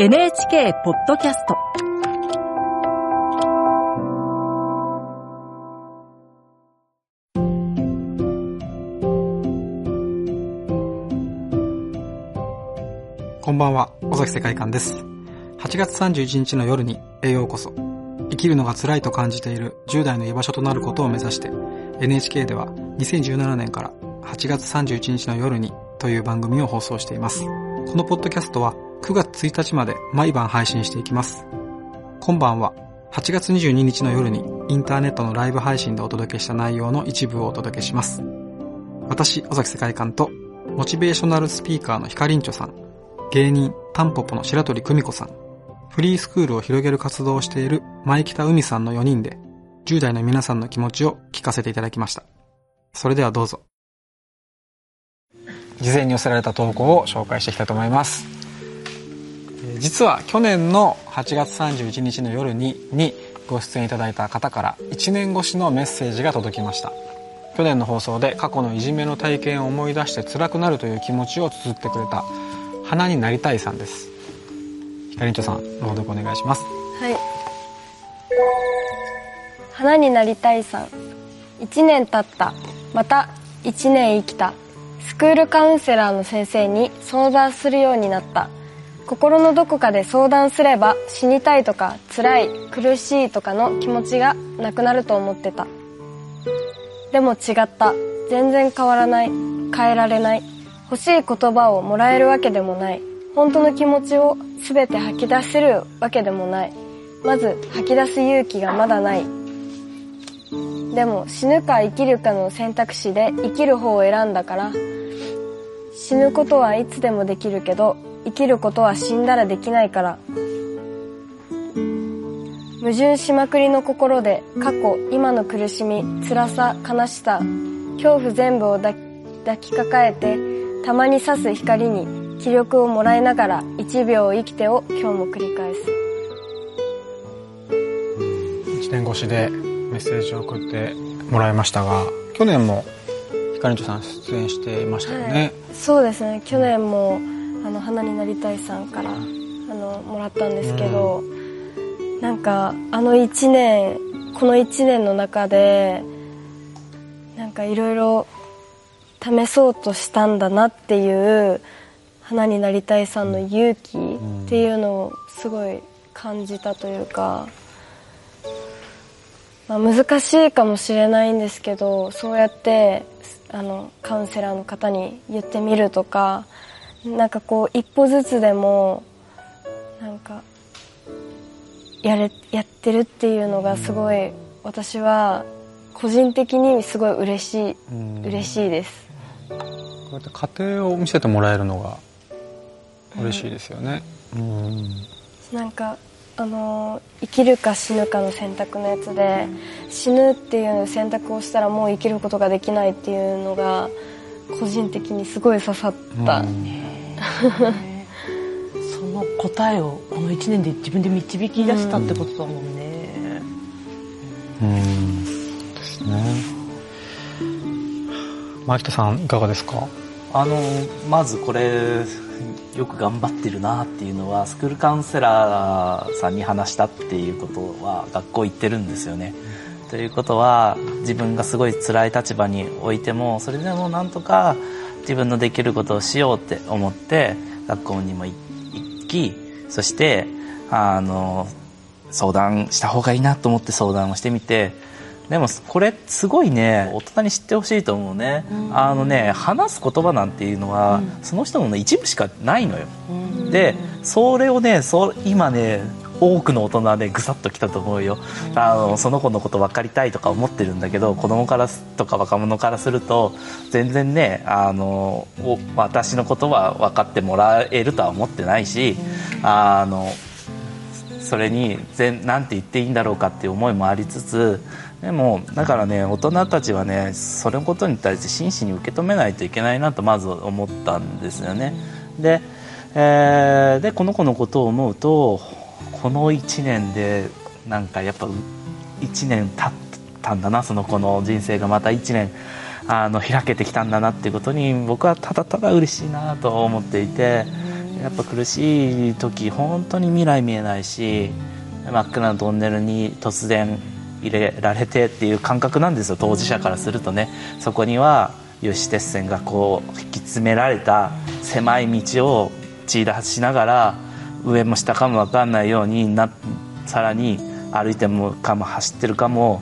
NHK ポッドキャストこんばんは、尾崎世界観です。8月31日の夜に栄養こそ。生きるのが辛いと感じている10代の居場所となることを目指して、NHK では2017年から8月31日の夜にという番組を放送しています。このポッドキャストは9月1日まで毎晩配信していきます。今晩は8月22日の夜にインターネットのライブ配信でお届けした内容の一部をお届けします。私、尾崎世界観とモチベーショナルスピーカーのヒカリンチョさん、芸人タンポポの白鳥久美子さん、フリースクールを広げる活動をしている前北海さんの4人で10代の皆さんの気持ちを聞かせていただきました。それではどうぞ。事前に寄せられた投稿を紹介していきたいと思います実は去年の8月31日の夜ににご出演いただいた方から1年越しのメッセージが届きました。去年の放送で過去のいじめの体験を思い出して辛くなるという気持ちを綴ってくれた花になりたいさんです。ひかりんちょさん朗読お願いします。はい。花になりたいさん。1年経った。また1年生きた。スクールカウンセラーの先生に相談するようになった。心のどこかで相談すれば死にたいとか辛い苦しいとかの気持ちがなくなると思ってた。でも違った。全然変わらない。変えられない。欲しい言葉をもらえるわけでもない。本当の気持ちを全て吐き出せるわけでもない。まず吐き出す勇気がまだない。でも死ぬか生きるかの選択肢で生きる方を選んだから。死ぬことはいつでもできるけど生きることは死んだらできないから。矛盾しまくりの心で過去今の苦しみ辛さ悲しさ恐怖全部を抱きかかえてたまに差す光に気力をもらいながら1秒生きてを今日も繰り返す。1年越しでメッセージを送ってもらいましたが去年もひかりんとさん出演していましたよね、はい、そうですね。去年もあの花になりたいさんからあのもらったんですけど、うん、なんかあの1年この1年の中でなんかいろいろ試そうとしたんだなっていう花になりたいさんの勇気っていうのをすごい感じたというか、まあ、難しいかもしれないんですけどそうやってあのカウンセラーの方に言ってみるとかなんかこう一歩ずつでもなんかやれやってるっていうのがすごい私は個人的にすごい嬉しい嬉しいです。こうやって家庭を見せてもらえるのが嬉しいですよね、うん、なんかあの生きるか死ぬかの選択のやつで死ぬっていう選択をしたらもう生きることができないっていうのが個人的にすごい刺さった、その答えをこの1年で自分で導き出したってことだもんね。うん。ですね。前北さんいかがですか？あのまずこれよく頑張ってるなっていうのはスクールカウンセラーさんに話したっていうことは学校行ってるんですよね。ということは自分がすごい辛い立場においてもそれでもなんとか自分のできることをしようって思って学校にも行きそしてあの相談した方がいいなと思って相談をしてみてでもこれすごいね大人に知ってほしいと思うね、うん、あのね話す言葉なんていうのは、うん、その人の一部しかないのよ、うん、でそれをねそ今ね多くの大人はねぐさっときたと思うよ。あのその子のこと分かりたいとか思ってるんだけど子供からとか若者からすると全然ねあの私のことは分かってもらえるとは思ってないしあのそれに何て言っていいんだろうかっていう思いもありつつでもだからね大人たちはねそれのことに対して真摯に受け止めないといけないなとまず思ったんですよね。で,、えー、でこの子のことを思うとこの1年でなんかやっぱ1年経ったんだなその子の人生がまた1年あの開けてきたんだなっていうことに僕はただただ嬉しいなと思っていてやっぱ苦しい時本当に未来見えないし真っ暗なトンネルに突然入れられてっていう感覚なんですよ当事者からするとね。そこには有刺鉄線がこう引き詰められた狭い道を血出しながら上も下かも分かんないようになさらに歩いてもかも走ってるかも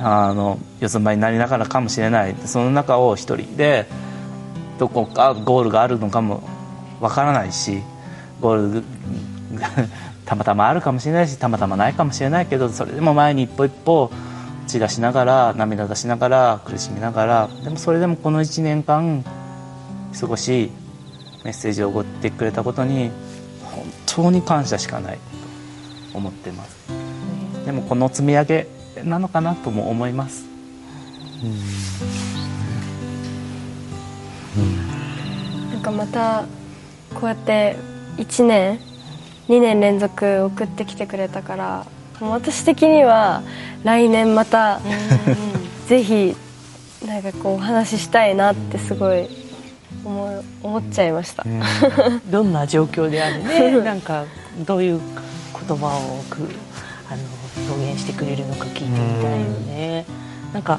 あの四つん這いになりながらかもしれない。その中を一人でどこかゴールがあるのかもわからないしゴール たまたまあるかもしれないしたまたまないかもしれないけどそれでも前に一歩一歩血出しながら涙出しながら苦しみながらでもそれでもこの1年間少しメッセージを送ってくれたことに当に感謝しかないと思ってます。でもこの積み上げなのかなとも思います。なんかまたこうやって1年2年連続送ってきてくれたから私的には来年また ぜひなんかこうお話ししたいなってすごい思い思っちゃいました、どんな状況であれね。なんかどういう言葉をくあの表現してくれるのか聞いてみたいよね。なんか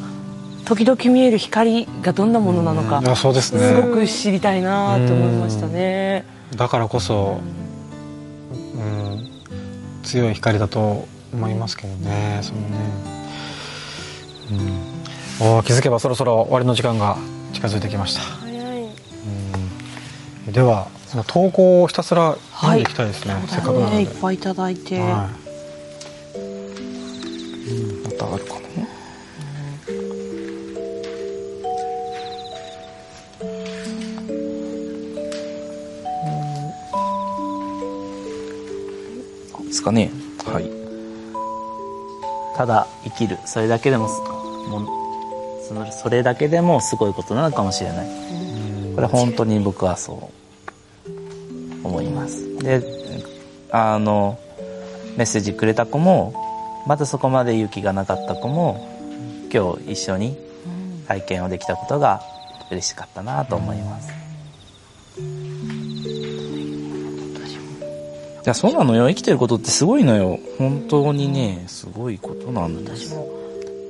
時々見える光がどんなものなのかいやそうですねすごく知りたいなって思いましたね。だからこそ、うん、強い光だと思いますけどねそのね、うん、おー気づけばそろそろ終わりの時間が近づいてきました、ではその投稿をひたすら読んでいきたいですね、せっかくなので。ねいっぱいいただいて、はい。うん、またあるかなですかね。はい。ただ生きるそれだけでもすもうそのそれだけでもすごいことなのかもしれない。これ本当に僕はそう思います。であのメッセージくれた子もまだそこまで勇気がなかった子も今日一緒に体験をできたことが嬉しかったなと思います。いやそうなのよ。生きてることってすごいのよ。本当にねすごいことなんです。私も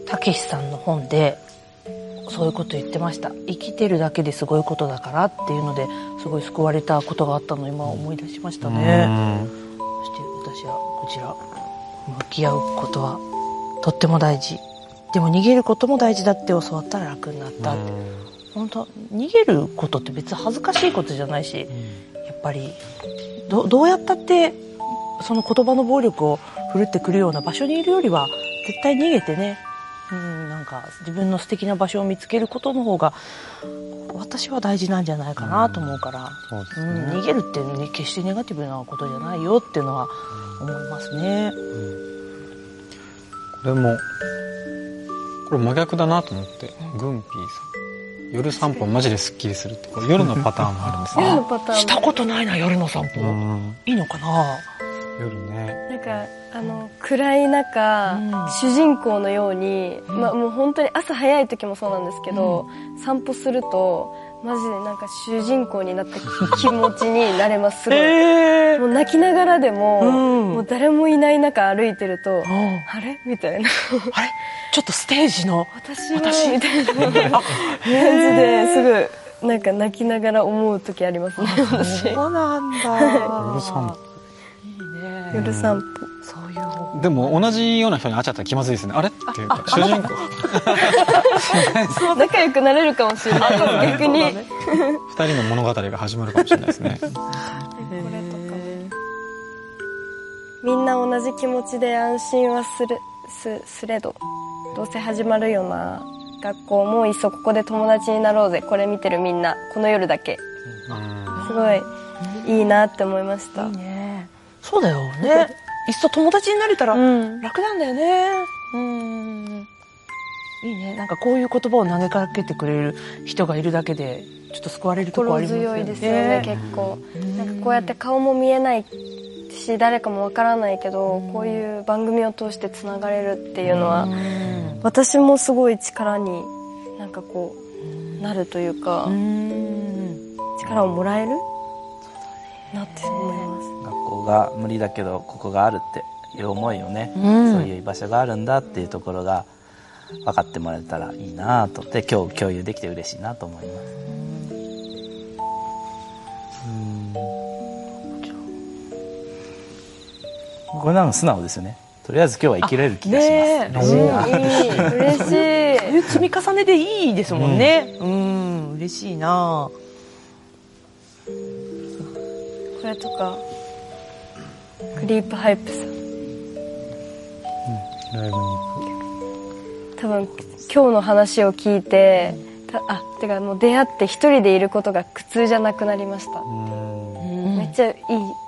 たけしさんの本でそういうこと言ってました。生きてるだけですごいことだからっていうのですごい救われたことがあったのを今思い出しましたね。そして私はこちら向き合うことはとっても大事。でも逃げることも大事だって教わったら楽になったって。本当逃げることって別に恥ずかしいことじゃないしやっぱりどどうやったってその言葉の暴力を振るってくるような場所にいるよりは絶対逃げてね、うん、なんか自分の素敵な場所を見つけることの方が私は大事なんじゃないかなと思うから、そうですうん、逃げるって、ね、決してネガティブなことじゃないよっていうのは思いますね。これもこれ真逆だなと思ってグンピーさん。夜散歩マジですっきりするってこれ夜のパターンもあるんですね。したことないな夜の散歩、うん。いいのかな？夜ね。なんかあの暗い中、うん。主人公のように、うん。まあ、もう本当に朝早い時もそうなんですけど、散歩するとマジでなんか主人公になった気持ちになれます。すごい、えもう泣きながらでも、うん。もう誰もいない中歩いてると、うん。あれ？みたいな。あれ？ちょっとステージの私は私？みたいな。感じですぐなんか泣きながら思う時ありますね私。そうなんだ夜散歩。そういう方法。でも同じような人に会っちゃったら気まずいですね。あれ？っていうか主人公。仲良くなれるかもしれない。逆に、二人の物語が始まるかもしれないですね。これとかもみんな同じ気持ちで安心はするすすれどどうせ始まるよな。学校もういっそここで友達になろうぜ。これ見てるみんな。この夜だけ。すごいいいなって思いました。いいねそうだよ。ね。いっそ友達になれたらうん。楽なんだよね。うん。いいね。なんかこういう言葉を投げかけてくれる人がいるだけでちょっと救われるところあ心りますよね。強いですよね結構。なんかこうやって顔も見えないし誰かもわからないけどこういう番組を通してつながれるっていうのはうん。私もすごい力になんかこうなるというかうん。力をもらえる？なって思います学校が無理だけどここがあるっていう思いをね、うん。そういう居場所があるんだっていうところが分かってもらえたらいいなと。で今日共有できて嬉しいなと思います。これなんか素直ですよね。とりあえず今日は生きれる気がします、嬉しい嬉しい。積み重ねでいいですもんね。うん、嬉しいな。これとかクリープハイプさ。んライブに多分今日の話を聞いてたあてかもう出会って一人でいることが苦痛じゃなくなりました、うん。めっちゃい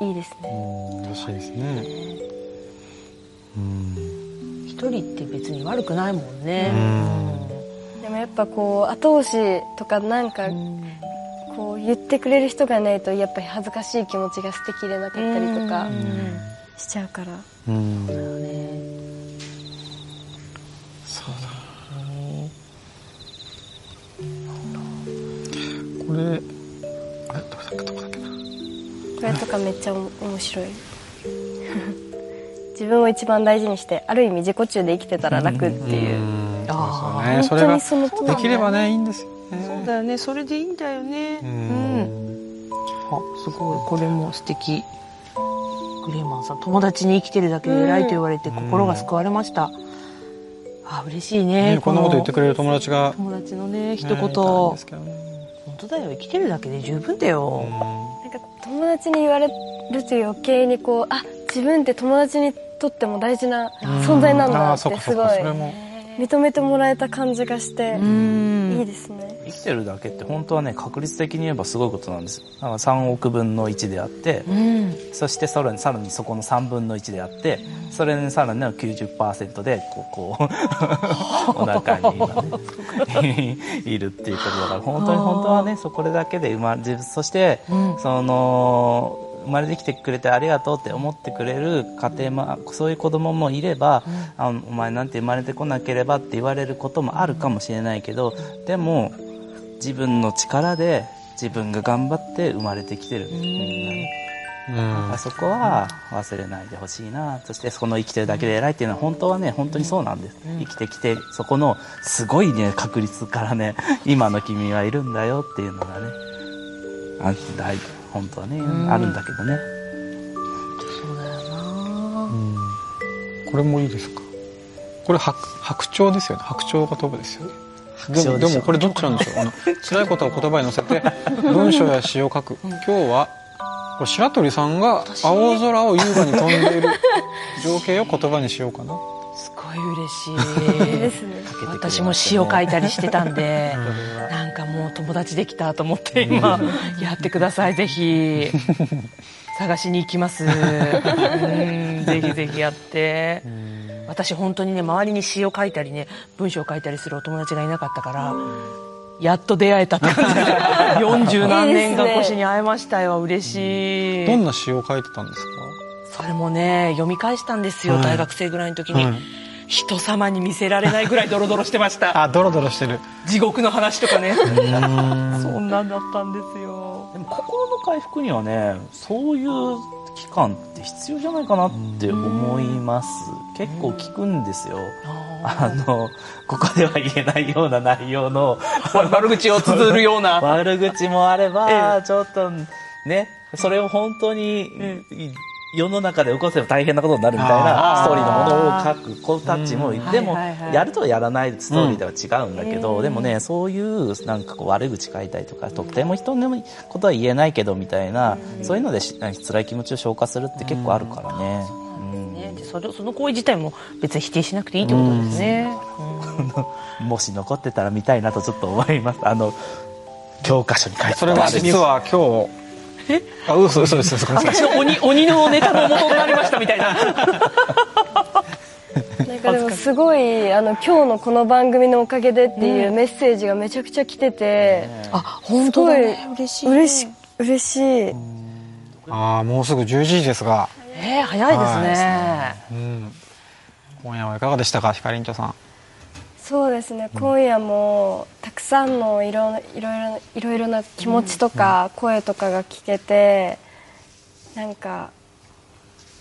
いいいですね。うん嬉しいですね。うん。一人って別に悪くないもんね。でもやっぱこう後押しとかなんかこう言ってくれる人がいないとやっぱり恥ずかしい気持ちが捨てきれなかったりとかしちゃうから。うん。これあれどこだっけどこだっけな。これとかめっちゃお面白い。自分を一番大事にしてある意味自己中で生きてたら楽っていう。うん。あそうですよね。本当にそのできればねいいんですよだよね。それでいいんだよね。ううん。んあすごい。これも素敵。グレーマンさん友達に生きてるだけで偉いと言われて心が救われました、あ嬉しいね。ねこんなこと言ってくれる友達が。友達のね一ね言、ね。本当だよ。生きてるだけで十分だよ、なんか友達に言われると余計にこうあ自分って友達にとっても大事な存在なんだってすごい。かそれも認めてもらえた感じがしてうん。いいですね。生きてるだけって本当はね確率的に言えばすごいことなんです。よだから3億分の1であって、うん。そしてさらにさらにそこの3分の1であってそれにさらにの90%でこうこう お腹に今ね いるっていうことだから本当に本当はねそこだけで生まれそして、うん。その生まれてきてくれてありがとうって思ってくれる家庭もそういう子供もいれば、あお前なんて生まれてこなければって言われることもあるかもしれないけどでも自分の力で自分が頑張って生まれてきてる。みん。なねうん。あそこは忘れないでほしいな。そしてその生きてるだけで偉いっていうのは本当はね本当にそうなんです、生きてきてそこのすごいね確率からね今の君はいるんだよっていうのがねあ大本当はね、ん。あるんだけどね。そうだよな。うん。これもいいですか？これ白白鳥ですよね。白鳥が飛ぶですよね。でも鳥でもこれどっちなんでしょう？あの辛いことを言葉に乗せて 文章や詩を書く。今日はこれ白鳥さんが青空を優雅に飛んでいる情景を言葉にしようかな。すごい嬉しい。私も詩を書いたりしてたんで、なんかもう友達できたと思って今やってください。ぜひ。探しに行きます。うん。ぜひぜひやって。私本当にね周りに詩を書いたりね文章を書いたりするお友達がいなかったからやっと出会えたって感じ。で40何年か越しに会えましたよ。嬉しい。どんな詩を書いてたんですか？それもね読み返したんですよ、はい。大学生ぐらいの時に、はい人様に見せられないぐらいドロドロしてました。あドロドロしてる。地獄の話とかね。うん。そんなんだったんですよ。でも心の回復にはねそういう期間って必要じゃないかなって思います。結構聞くんですよ。あのここでは言えないような内容の悪口を綴るような。悪口もあれば、えちょっとねそれを本当に、世の中で起こせば大変なことになるみたいなストーリーのものを書く子たちもでも、やるとやらないストーリーでは違うんだけど、うん。でもねそういうなんかこう悪口書いたりとかとても人のことは言えないけどみたいな、そういうのでし辛い気持ちを消化するって結構あるからね。それその行為自体も別に否定しなくていいってことですね、うん。もし残ってたら見たいなとちょっと思います。あの教科書に書いてたそれは実は今日あ嘘嘘です嘘です私の鬼鬼のネタの元になりましたみたいな。なんかでもすごいあの今日のこの番組のおかげでっていうメッセージがめちゃくちゃ来てて、あ本当だね。嬉しい嬉し嬉しい。ああもうすぐ11時ですが、えー、早いですね。うん、今夜はいかがでしたかひかりんちょさんそうですね。今夜もたくさんのいろいろいろいろな気持ちとか声とかが聞けてなんか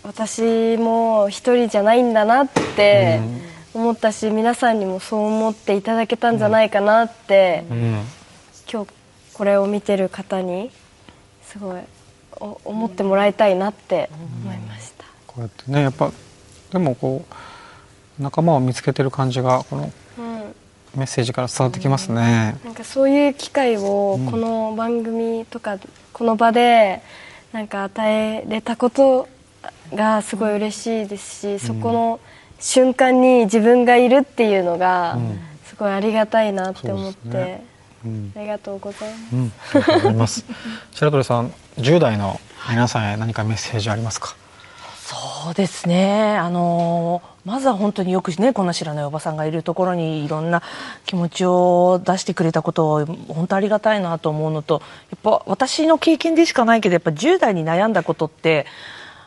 私も一人じゃないんだなって思ったし、皆さんにもそう思っていただけたんじゃないかなって、うん。今日これを見てる方にすごいお思ってもらいたいなって思いました。こうやってねやっぱでもこう仲間を見つけてる感じがこのうんメッセージから伝わってきますね。なんかそういう機会をこの番組とかこの場でなんか与えれたことがすごい嬉しいですし、そこの瞬間に自分がいるっていうのがすごいありがたいなって思って、ねうんありがとうございます。うん、ありがとうございます。白鳥さん、10代の皆さんへ何かメッセージありますか？そうですね、あのまずは本当によくねこんな知らないおばさんがいるところにいろんな気持ちを出してくれたことを本当ありがたいなと思うのとやっぱ私の経験でしかないけどやっぱ10代に悩んだことって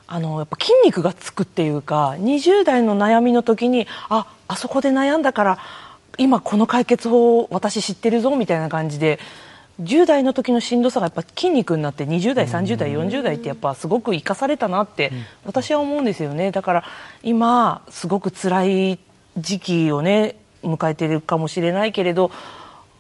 あのやっぱ筋肉がつくっていうか20代の悩みの時にああそこで悩んだから今この解決法を私知ってるぞみたいな感じで10代の時のしんどさがやっぱ筋肉になって20代30代40代ってやっぱすごく生かされたなって私は思うんですよね。だから今すごく辛い時期をね迎えてるかもしれないけれど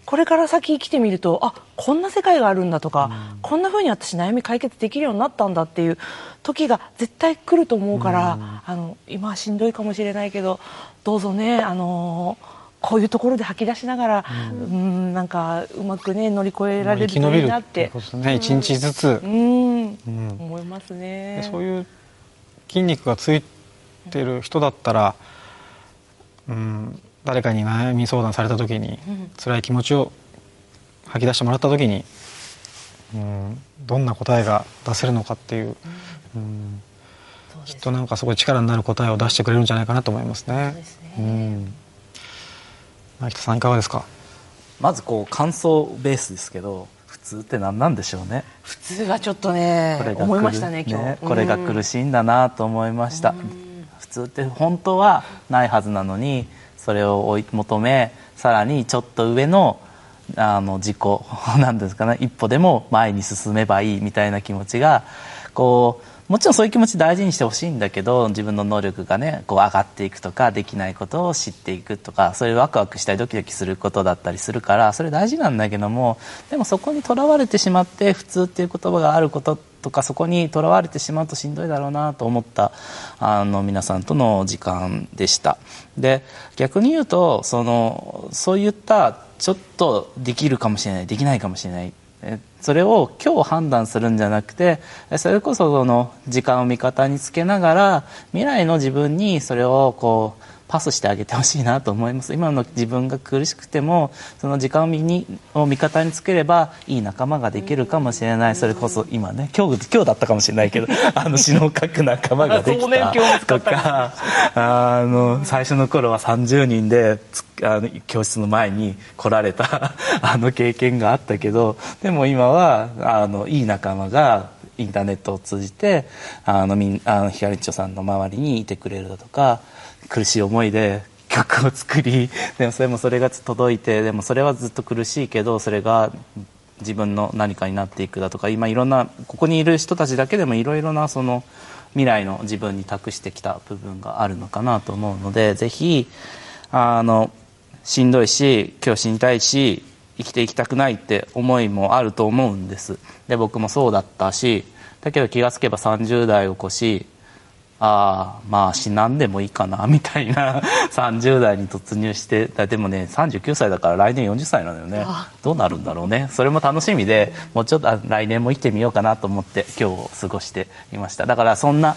これから先生きてみるとあこんな世界があるんだとか、こんな風に私悩み解決できるようになったんだっていう時が絶対来ると思うから、あの今はしんどいかもしれないけどどうぞねあのこういうところで吐き出しながら、うん、なんかうまくね乗り越えられるといいなって。っていうことですね。一日ずつ。う、ん、うん。思いますね。でそういう筋肉がついてる人だったら、うん、誰かに悩み相談された時に、辛い気持ちを吐き出してもらった時に、うん、どんな答えが出せるのかっていう、うん、そうです。きっとなんかすごい力になる答えを出してくれるんじゃないかなと思いますね。ですね。うん。前北さんいかがですか？まずこう感想ベースですけど普通って何なんでしょうね？普通はちょっとねこれが思いましたね今日、これが苦しいんだなと思いました、普通って本当はないはずなのにそれを追い求めさらにちょっと上のあの自己 なんですかね一歩でも前に進めばいいみたいな気持ちがこうもちろんそういう気持ち大事にしてほしいんだけど自分の能力がねこう上がっていくとかできないことを知っていくとかそういうワクワクしたりドキドキすることだったりするからそれ大事なんだけどもでもそこにとらわれてしまって普通っていう言葉があることとかそこにとらわれてしまうとしんどいだろうなと思ったあの皆さんとの時間でした。で逆に言うとそのそういったちょっとできるかもしれないできないかもしれないそれを今日判断するんじゃなくてそれこそその時間を味方につけながら未来の自分にそれをこうパスしてあげてほしいなと思います。今の自分が苦しくてもその時間を身にを味方につければいい仲間ができるかもしれない。それこそ今ね今日今日だったかもしれないけど あの詩の書く仲間ができたとか。あの最初の頃は30人でつあの教室の前に来られたあの経験があったけどでも今はあのいい仲間がインターネットを通じてあのみんあのひかりちょさんの周りにいてくれるだとか苦しい思いで曲を作りでもそれもそれが届いてでもそれはずっと苦しいけどそれが自分の何かになっていくだとか今いろんなここにいる人たちだけでもいろいろなその未来の自分に託してきた部分があるのかなと思うのでぜひあのしんどいし今日死にたいし生きていきたくないって思いもあると思うんです。で僕もそうだったしだけど気がつけば30代を越しああまあ死なんでもいいかな みたいな30代に突入してだでもね39歳だから来年40歳なのよね。どうなるんだろうね。それも楽しみでもうちょっとあ来年も生きてみようかなと思って今日を過ごしていました。だからそんな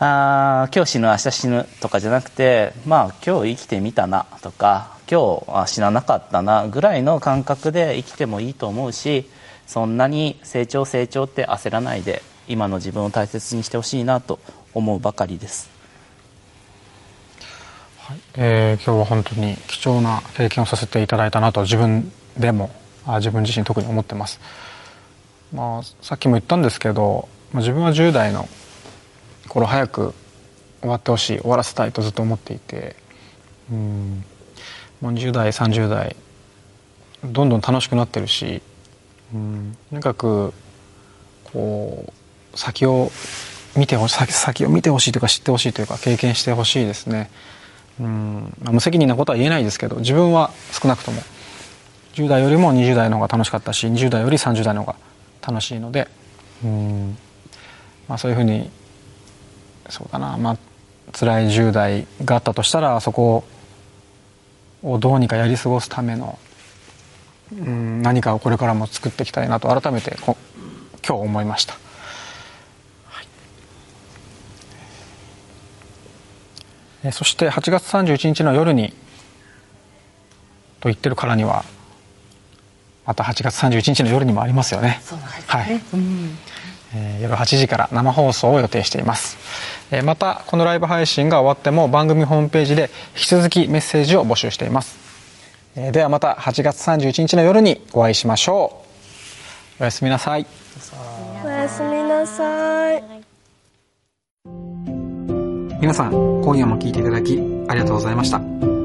あー今日死ぬ明日死ぬとかじゃなくてまあ今日生きてみたなとか今日は死ななかったなぐらいの感覚で生きてもいいと思うしそんなに成長成長って焦らないで今の自分を大切にしてほしいなと思うばかりです。はい。えー今日は本当に貴重な経験をさせていただいたなと自分でも自分自身特に思ってます、まあ、さっきも言ったんですけど、まあ、自分は10代の頃早く終わってほしい終わらせたいとずっと思っていてうん。もう20代30代どんどん楽しくなってるしうんとにかくこう先を見てほし先先を見てほしいというか知ってほしいというか経験してほしいですね。うん、まあ無責任なことは言えないですけど自分は少なくとも10代よりも20代の方が楽しかったし20代より30代の方が楽しいのでうん、まあ、そういうふうにそうだなまあ辛い10代があったとしたらそこをどうにかやり過ごすための、うん、何かをこれからも作っていきたいなと改めてこ今日思いました。えーそして8月31日の夜にと言ってるからにはまた8月31日の夜にもありますよね。ね。はいうん。えー夜8時から生放送を予定しています、えーまたこのライブ配信が終わっても番組ホームページで引き続きメッセージを募集しています、えーではまた8月31日の夜にお会いしましょう。おやすみなさい。おやすみなさい。皆さん今夜も聞いていただきありがとうございました